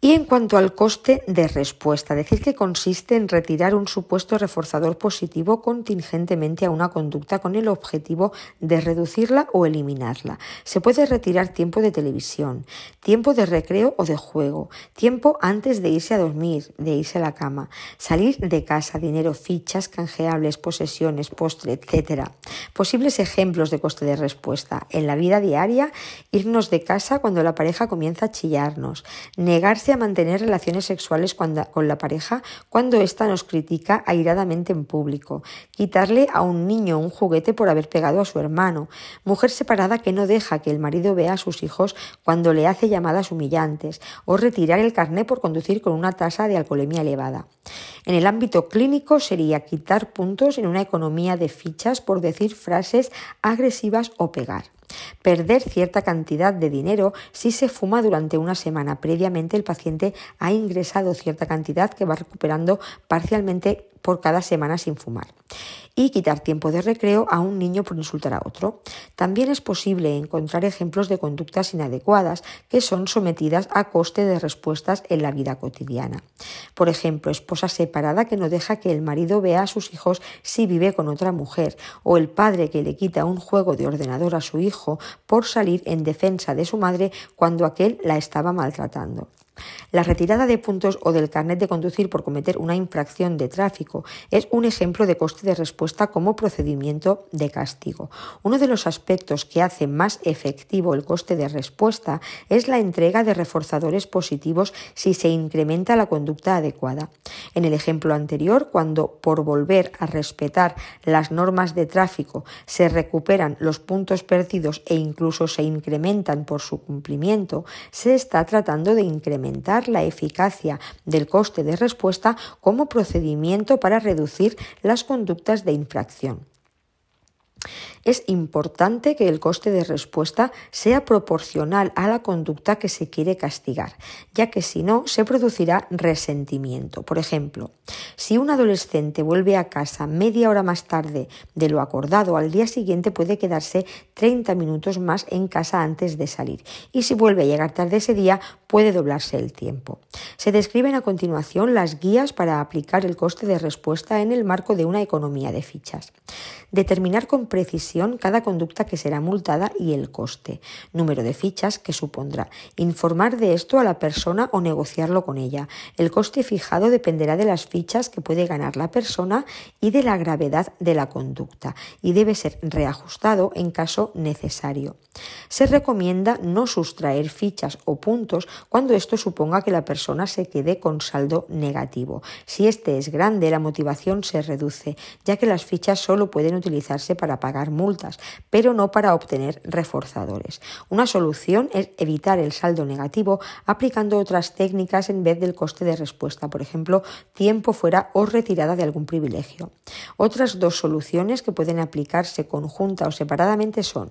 Y en cuanto al coste de respuesta, decir que consiste en retirar un supuesto reforzador positivo contingentemente a una conducta con el objetivo de reducirla o eliminarla. Se puede retirar tiempo de televisión, tiempo de recreo o de juego, tiempo antes de irse a dormir, de irse a la cama, salir de casa, dinero, fichas canjeables, posesiones, postre, etc. Posibles ejemplos de coste de respuesta. En la vida diaria, irnos de casa cuando la pareja comienza a chillarnos, negarse a mantener relaciones sexuales con la pareja cuando ésta nos critica airadamente en público, quitarle a un niño un juguete por haber pegado a su hermano, mujer separada que no deja que el marido vea a sus hijos cuando le hace llamadas humillantes, o retirar el carné por conducir con una tasa de alcoholemia elevada. En el ámbito clínico sería quitar puntos en una economía de fichas por decir frases agresivas o pegar. Perder cierta cantidad de dinero si se fuma durante una semana. Previamente el paciente ha ingresado cierta cantidad que va recuperando parcialmente por cada semana sin fumar y quitar tiempo de recreo a un niño por insultar a otro. También es posible encontrar ejemplos de conductas inadecuadas que son sometidas a coste de respuestas en la vida cotidiana. Por ejemplo, esposa separada que no deja que el marido vea a sus hijos si vive con otra mujer, o el padre que le quita un juego de ordenador a su hijo por salir en defensa de su madre cuando aquel la estaba maltratando. La retirada de puntos o del carnet de conducir por cometer una infracción de tráfico es un ejemplo de coste de respuesta como procedimiento de castigo. Uno de los aspectos que hace más efectivo el coste de respuesta es la entrega de reforzadores positivos si se incrementa la conducta adecuada. En el ejemplo anterior, cuando por volver a respetar las normas de tráfico se recuperan los puntos perdidos e incluso se incrementan por su cumplimiento, se está tratando de incrementar la eficacia del coste de respuesta como procedimiento para reducir las conductas de infracción. Es importante que el coste de respuesta sea proporcional a la conducta que se quiere castigar, ya que si no se producirá resentimiento. Por ejemplo, si un adolescente vuelve a casa media hora más tarde de lo acordado, al día siguiente puede quedarse 30 minutos más en casa antes de salir y si vuelve a llegar tarde ese día puede doblarse el tiempo. Se describen a continuación las guías para aplicar el coste de respuesta en el marco de una economía de fichas. Determinar con precisión cada conducta que será multada y el coste, número de fichas que supondrá, informar de esto a la persona o negociarlo con ella. El coste fijado dependerá de las fichas que puede ganar la persona y de la gravedad de la conducta y debe ser reajustado en caso necesario. Se recomienda no sustraer fichas o puntos cuando esto suponga que la persona se quede con saldo negativo. Si este es grande, la motivación se reduce, ya que las fichas solo pueden utilizarse para pagar multas, pero no para obtener reforzadores. Una solución es evitar el saldo negativo aplicando otras técnicas en vez del coste de respuesta, por ejemplo, tiempo fuera o retirada de algún privilegio. Otras dos soluciones que pueden aplicarse conjunta o separadamente son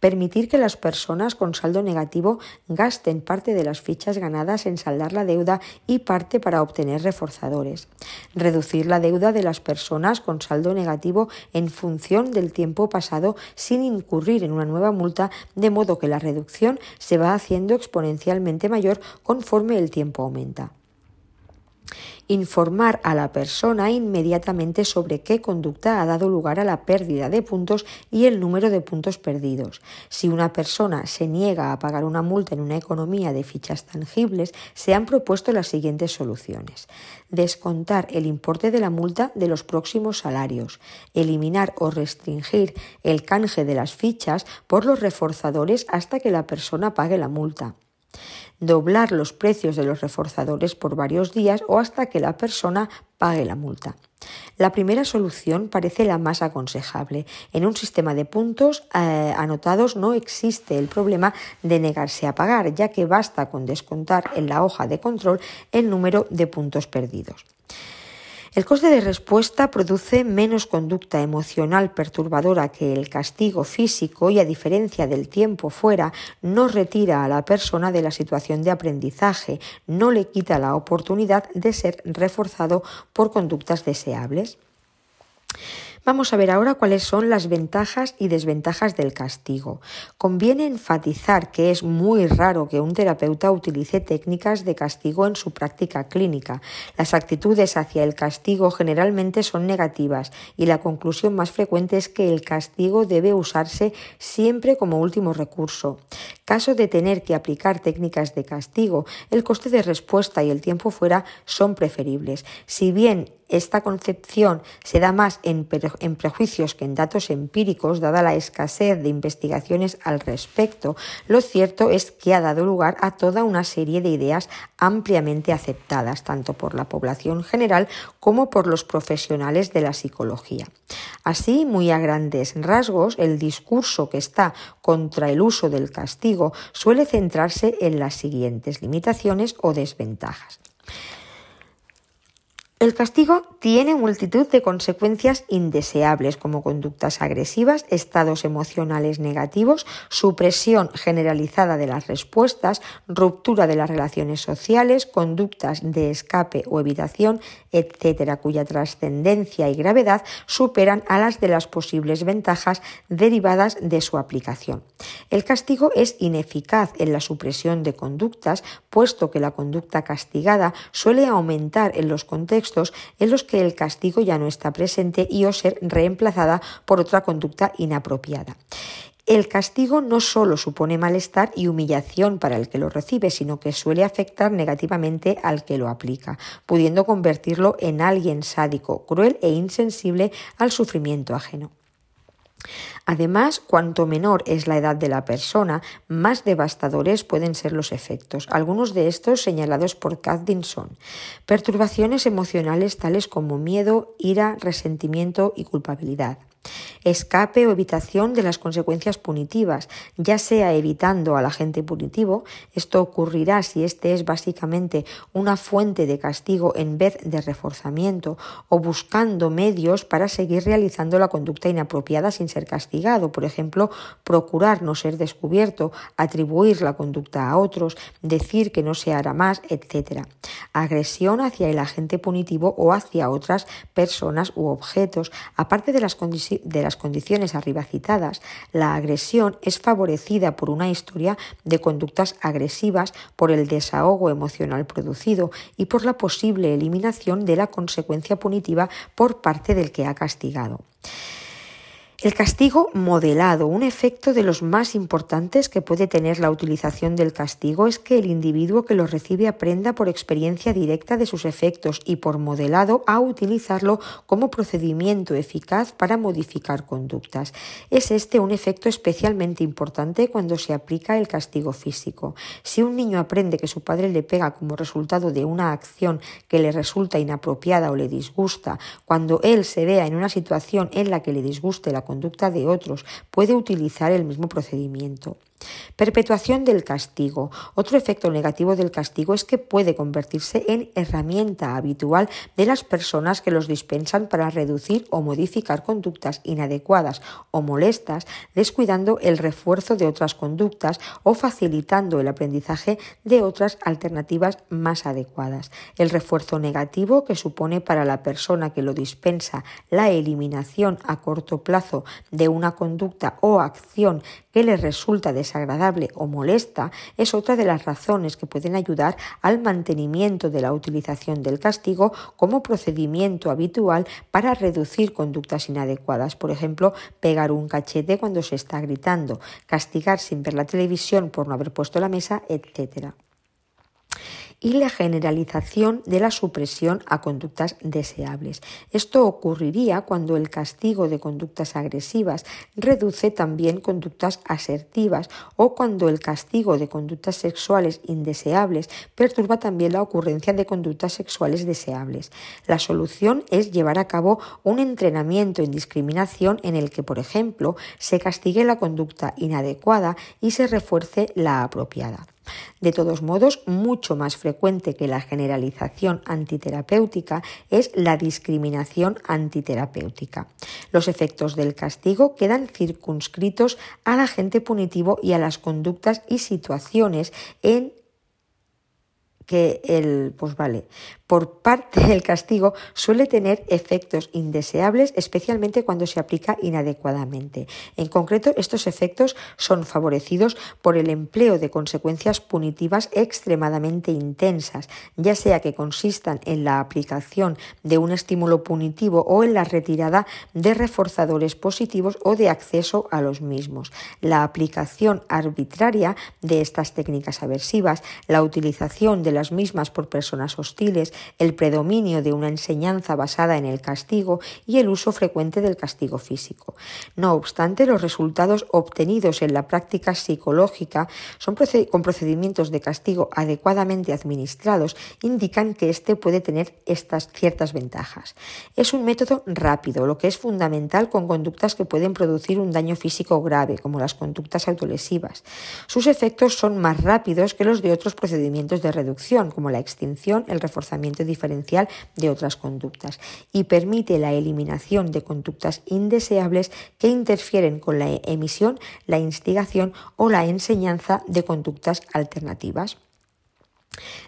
permitir que las personas con saldo negativo gasten parte de las fichas ganadas en saldar la deuda y parte para obtener reforzadores. Reducir la deuda de las personas con saldo negativo en función del tiempo pasado sin incurrir en una nueva multa, de modo que la reducción se va haciendo exponencialmente mayor conforme el tiempo aumenta informar a la persona inmediatamente sobre qué conducta ha dado lugar a la pérdida de puntos y el número de puntos perdidos. Si una persona se niega a pagar una multa en una economía de fichas tangibles, se han propuesto las siguientes soluciones. Descontar el importe de la multa de los próximos salarios, eliminar o restringir el canje de las fichas por los reforzadores hasta que la persona pague la multa doblar los precios de los reforzadores por varios días o hasta que la persona pague la multa. La primera solución parece la más aconsejable. En un sistema de puntos eh, anotados no existe el problema de negarse a pagar, ya que basta con descontar en la hoja de control el número de puntos perdidos. El coste de respuesta produce menos conducta emocional perturbadora que el castigo físico y a diferencia del tiempo fuera, no retira a la persona de la situación de aprendizaje, no le quita la oportunidad de ser reforzado por conductas deseables. Vamos a ver ahora cuáles son las ventajas y desventajas del castigo. Conviene enfatizar que es muy raro que un terapeuta utilice técnicas de castigo en su práctica clínica. Las actitudes hacia el castigo generalmente son negativas y la conclusión más frecuente es que el castigo debe usarse siempre como último recurso. Caso de tener que aplicar técnicas de castigo, el coste de respuesta y el tiempo fuera son preferibles. Si bien esta concepción se da más en, prejuicios que en datos empíricos, dada la escasez de investigaciones al respecto. Lo cierto es que ha dado lugar a toda una serie de ideas ampliamente aceptadas, tanto por la población general como por los profesionales de la psicología. Así, muy a grandes rasgos, el discurso que está contra el uso del castigo suele centrarse en las siguientes limitaciones o desventajas. El castigo tiene multitud de consecuencias indeseables como conductas agresivas, estados emocionales negativos, supresión generalizada de las respuestas, ruptura de las relaciones sociales, conductas de escape o evitación, etcétera, cuya trascendencia y gravedad superan a las de las posibles ventajas derivadas de su aplicación. El castigo es ineficaz en la supresión de conductas, puesto que la conducta castigada suele aumentar en los contextos en los que el castigo ya no está presente y o ser reemplazada por otra conducta inapropiada. El castigo no solo supone malestar y humillación para el que lo recibe, sino que suele afectar negativamente al que lo aplica, pudiendo convertirlo en alguien sádico, cruel e insensible al sufrimiento ajeno. Además, cuanto menor es la edad de la persona, más devastadores pueden ser los efectos, algunos de estos señalados por Katdinson. Perturbaciones emocionales tales como miedo, ira, resentimiento y culpabilidad escape o evitación de las consecuencias punitivas, ya sea evitando al agente punitivo, esto ocurrirá si este es básicamente una fuente de castigo en vez de reforzamiento, o buscando medios para seguir realizando la conducta inapropiada sin ser castigado, por ejemplo, procurar no ser descubierto, atribuir la conducta a otros, decir que no se hará más, etc. Agresión hacia el agente punitivo o hacia otras personas u objetos, aparte de las, de las condiciones arriba citadas, la agresión es favorecida por una historia de conductas agresivas, por el desahogo emocional producido y por la posible eliminación de la consecuencia punitiva por parte del que ha castigado. El castigo modelado, un efecto de los más importantes que puede tener la utilización del castigo es que el individuo que lo recibe aprenda por experiencia directa de sus efectos y por modelado a utilizarlo como procedimiento eficaz para modificar conductas. Es este un efecto especialmente importante cuando se aplica el castigo físico. Si un niño aprende que su padre le pega como resultado de una acción que le resulta inapropiada o le disgusta, cuando él se vea en una situación en la que le disguste la conducta de otros, puede utilizar el mismo procedimiento. Perpetuación del castigo. Otro efecto negativo del castigo es que puede convertirse en herramienta habitual de las personas que los dispensan para reducir o modificar conductas inadecuadas o molestas, descuidando el refuerzo de otras conductas o facilitando el aprendizaje de otras alternativas más adecuadas. El refuerzo negativo que supone para la persona que lo dispensa la eliminación a corto plazo de una conducta o acción que le resulta desagradable o molesta es otra de las razones que pueden ayudar al mantenimiento de la utilización del castigo como procedimiento habitual para reducir conductas inadecuadas. Por ejemplo, pegar un cachete cuando se está gritando, castigar sin ver la televisión por no haber puesto la mesa, etc y la generalización de la supresión a conductas deseables. Esto ocurriría cuando el castigo de conductas agresivas reduce también conductas asertivas o cuando el castigo de conductas sexuales indeseables perturba también la ocurrencia de conductas sexuales deseables. La solución es llevar a cabo un entrenamiento en discriminación en el que, por ejemplo, se castigue la conducta inadecuada y se refuerce la apropiada. De todos modos, mucho más frecuente que la generalización antiterapéutica es la discriminación antiterapéutica. Los efectos del castigo quedan circunscritos al agente punitivo y a las conductas y situaciones en que el, pues vale, por parte del castigo suele tener efectos indeseables, especialmente cuando se aplica inadecuadamente. En concreto, estos efectos son favorecidos por el empleo de consecuencias punitivas extremadamente intensas, ya sea que consistan en la aplicación de un estímulo punitivo o en la retirada de reforzadores positivos o de acceso a los mismos. La aplicación arbitraria de estas técnicas aversivas, la utilización de las mismas por personas hostiles, el predominio de una enseñanza basada en el castigo y el uso frecuente del castigo físico. No obstante, los resultados obtenidos en la práctica psicológica son con procedimientos de castigo adecuadamente administrados indican que éste puede tener estas ciertas ventajas. Es un método rápido, lo que es fundamental con conductas que pueden producir un daño físico grave, como las conductas autolesivas. Sus efectos son más rápidos que los de otros procedimientos de reducción, como la extinción, el reforzamiento diferencial de otras conductas y permite la eliminación de conductas indeseables que interfieren con la emisión, la instigación o la enseñanza de conductas alternativas.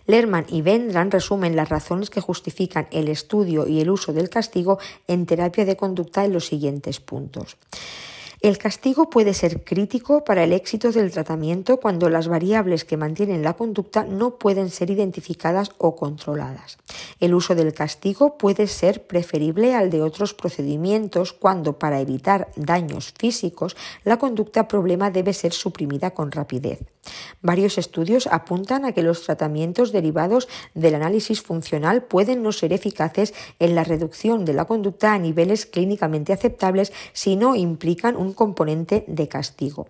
Lerman y Vendran resumen las razones que justifican el estudio y el uso del castigo en terapia de conducta en los siguientes puntos. El castigo puede ser crítico para el éxito del tratamiento cuando las variables que mantienen la conducta no pueden ser identificadas o controladas. El uso del castigo puede ser preferible al de otros procedimientos cuando, para evitar daños físicos, la conducta problema debe ser suprimida con rapidez. Varios estudios apuntan a que los tratamientos derivados del análisis funcional pueden no ser eficaces en la reducción de la conducta a niveles clínicamente aceptables si no implican un un componente de castigo.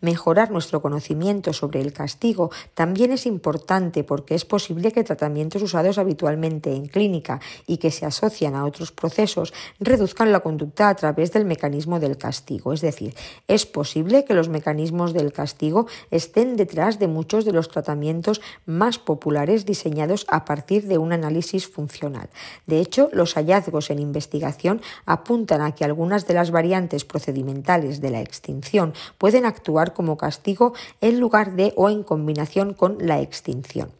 Mejorar nuestro conocimiento sobre el castigo también es importante porque es posible que tratamientos usados habitualmente en clínica y que se asocian a otros procesos reduzcan la conducta a través del mecanismo del castigo. Es decir, es posible que los mecanismos del castigo estén detrás de muchos de los tratamientos más populares diseñados a partir de un análisis funcional. De hecho, los hallazgos en investigación apuntan a que algunas de las variantes procedimentales de la extinción pueden actuar como castigo en lugar de o en combinación con la extinción.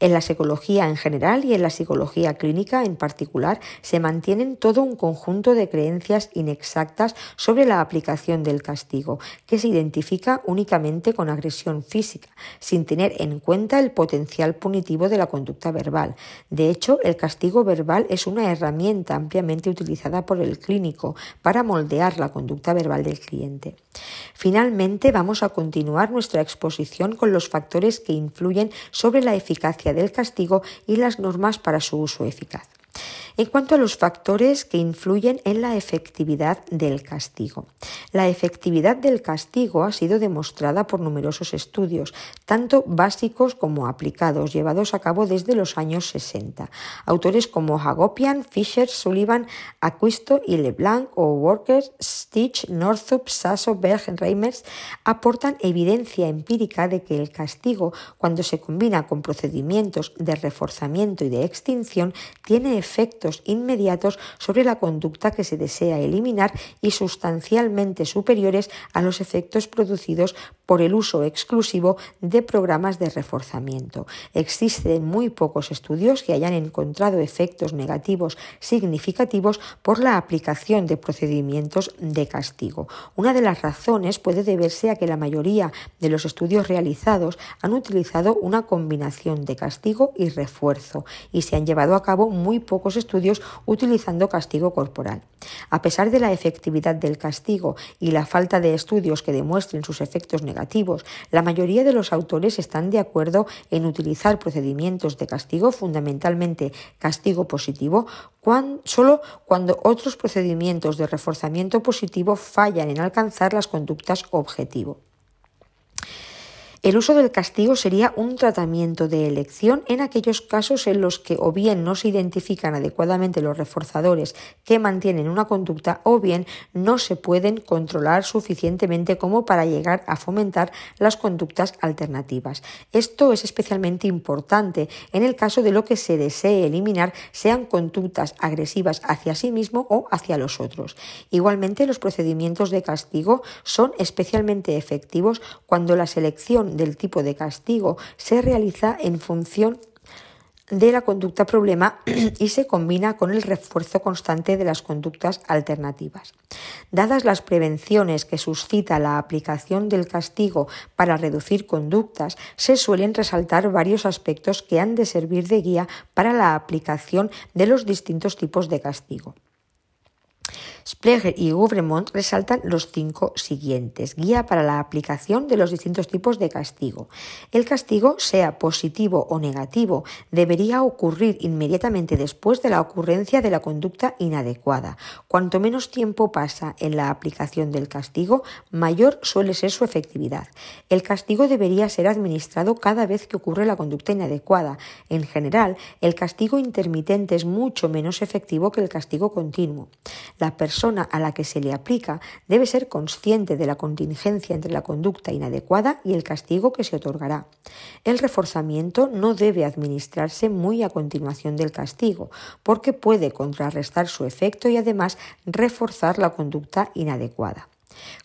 En la psicología en general y en la psicología clínica en particular se mantienen todo un conjunto de creencias inexactas sobre la aplicación del castigo, que se identifica únicamente con agresión física, sin tener en cuenta el potencial punitivo de la conducta verbal. De hecho, el castigo verbal es una herramienta ampliamente utilizada por el clínico para moldear la conducta verbal del cliente. Finalmente, vamos a continuar nuestra exposición con los factores que influyen sobre la eficacia del castigo y las normas para su uso eficaz. En cuanto a los factores que influyen en la efectividad del castigo. La efectividad del castigo ha sido demostrada por numerosos estudios, tanto básicos como aplicados, llevados a cabo desde los años 60. Autores como Hagopian, Fisher, Sullivan, Aquisto y LeBlanc o Worker, Stitch, Northup, Sasso, Berg, Reimers aportan evidencia empírica de que el castigo, cuando se combina con procedimientos de reforzamiento y de extinción, tiene efectos inmediatos sobre la conducta que se desea eliminar y sustancialmente superiores a los efectos producidos por el uso exclusivo de programas de reforzamiento. Existen muy pocos estudios que hayan encontrado efectos negativos significativos por la aplicación de procedimientos de castigo. Una de las razones puede deberse a que la mayoría de los estudios realizados han utilizado una combinación de castigo y refuerzo y se han llevado a cabo muy pocos estudios utilizando castigo corporal. A pesar de la efectividad del castigo y la falta de estudios que demuestren sus efectos negativos, la mayoría de los autores están de acuerdo en utilizar procedimientos de castigo, fundamentalmente castigo positivo, solo cuando otros procedimientos de reforzamiento positivo fallan en alcanzar las conductas objetivo. El uso del castigo sería un tratamiento de elección en aquellos casos en los que o bien no se identifican adecuadamente los reforzadores que mantienen una conducta o bien no se pueden controlar suficientemente como para llegar a fomentar las conductas alternativas. Esto es especialmente importante en el caso de lo que se desee eliminar sean conductas agresivas hacia sí mismo o hacia los otros. Igualmente, los procedimientos de castigo son especialmente efectivos cuando la selección del tipo de castigo se realiza en función de la conducta problema [clears throat] y se combina con el refuerzo constante de las conductas alternativas. Dadas las prevenciones que suscita la aplicación del castigo para reducir conductas, se suelen resaltar varios aspectos que han de servir de guía para la aplicación de los distintos tipos de castigo. Spleger y Ouvremont resaltan los cinco siguientes. Guía para la aplicación de los distintos tipos de castigo. El castigo, sea positivo o negativo, debería ocurrir inmediatamente después de la ocurrencia de la conducta inadecuada. Cuanto menos tiempo pasa en la aplicación del castigo, mayor suele ser su efectividad. El castigo debería ser administrado cada vez que ocurre la conducta inadecuada. En general, el castigo intermitente es mucho menos efectivo que el castigo continuo. A la que se le aplica debe ser consciente de la contingencia entre la conducta inadecuada y el castigo que se otorgará. El reforzamiento no debe administrarse muy a continuación del castigo, porque puede contrarrestar su efecto y además reforzar la conducta inadecuada.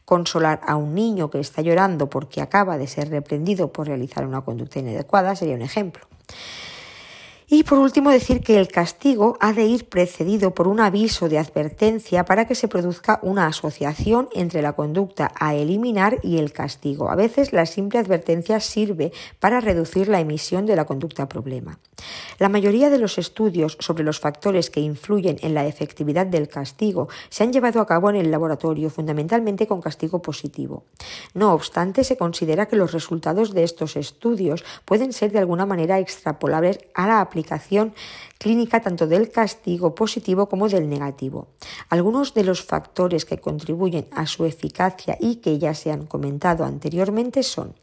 Consolar a un niño que está llorando porque acaba de ser reprendido por realizar una conducta inadecuada sería un ejemplo. Y por último, decir que el castigo ha de ir precedido por un aviso de advertencia para que se produzca una asociación entre la conducta a eliminar y el castigo. A veces la simple advertencia sirve para reducir la emisión de la conducta problema. La mayoría de los estudios sobre los factores que influyen en la efectividad del castigo se han llevado a cabo en el laboratorio, fundamentalmente con castigo positivo. No obstante, se considera que los resultados de estos estudios pueden ser de alguna manera extrapolables a la aplicación aplicación clínica tanto del castigo positivo como del negativo. Algunos de los factores que contribuyen a su eficacia y que ya se han comentado anteriormente son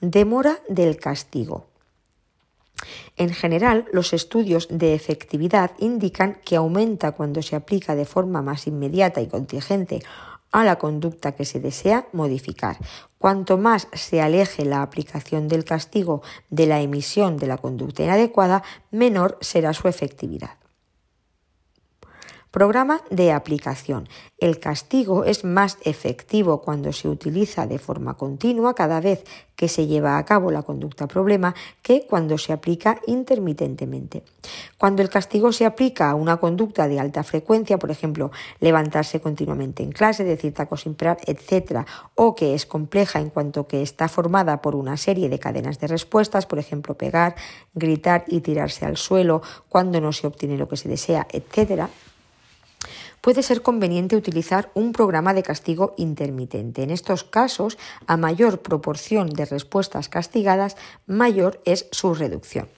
demora del castigo. En general, los estudios de efectividad indican que aumenta cuando se aplica de forma más inmediata y contingente a la conducta que se desea modificar. Cuanto más se aleje la aplicación del castigo de la emisión de la conducta inadecuada, menor será su efectividad. Programa de aplicación. El castigo es más efectivo cuando se utiliza de forma continua cada vez que se lleva a cabo la conducta problema que cuando se aplica intermitentemente. Cuando el castigo se aplica a una conducta de alta frecuencia, por ejemplo, levantarse continuamente en clase, decir tacos sin parar, etc., o que es compleja en cuanto que está formada por una serie de cadenas de respuestas, por ejemplo, pegar, gritar y tirarse al suelo cuando no se obtiene lo que se desea, etc., puede ser conveniente utilizar un programa de castigo intermitente. En estos casos, a mayor proporción de respuestas castigadas, mayor es su reducción.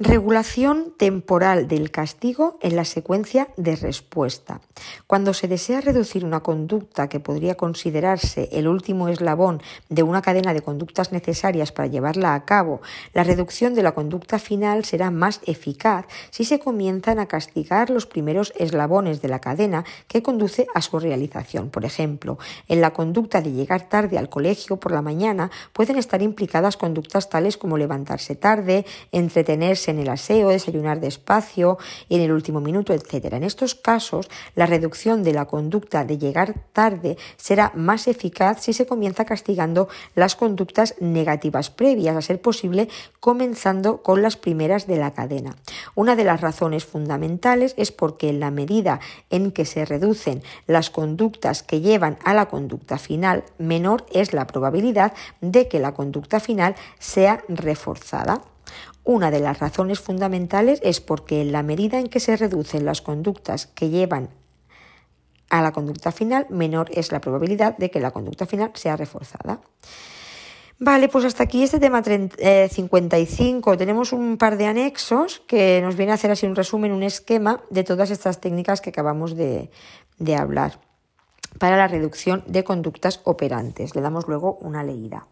Regulación temporal del castigo en la secuencia de respuesta. Cuando se desea reducir una conducta que podría considerarse el último eslabón de una cadena de conductas necesarias para llevarla a cabo, la reducción de la conducta final será más eficaz si se comienzan a castigar los primeros eslabones de la cadena que conduce a su realización. Por ejemplo, en la conducta de llegar tarde al colegio por la mañana pueden estar implicadas conductas tales como levantarse tarde, entretenerse en el aseo, desayunar despacio y en el último minuto, etc. En estos casos, la reducción de la conducta de llegar tarde será más eficaz si se comienza castigando las conductas negativas previas, a ser posible comenzando con las primeras de la cadena. Una de las razones fundamentales es porque en la medida en que se reducen las conductas que llevan a la conducta final, menor es la probabilidad de que la conducta final sea reforzada. Una de las razones fundamentales es porque en la medida en que se reducen las conductas que llevan a la conducta final, menor es la probabilidad de que la conducta final sea reforzada. Vale, pues hasta aquí este tema 55. Eh, Tenemos un par de anexos que nos viene a hacer así un resumen, un esquema de todas estas técnicas que acabamos de, de hablar para la reducción de conductas operantes. Le damos luego una leída.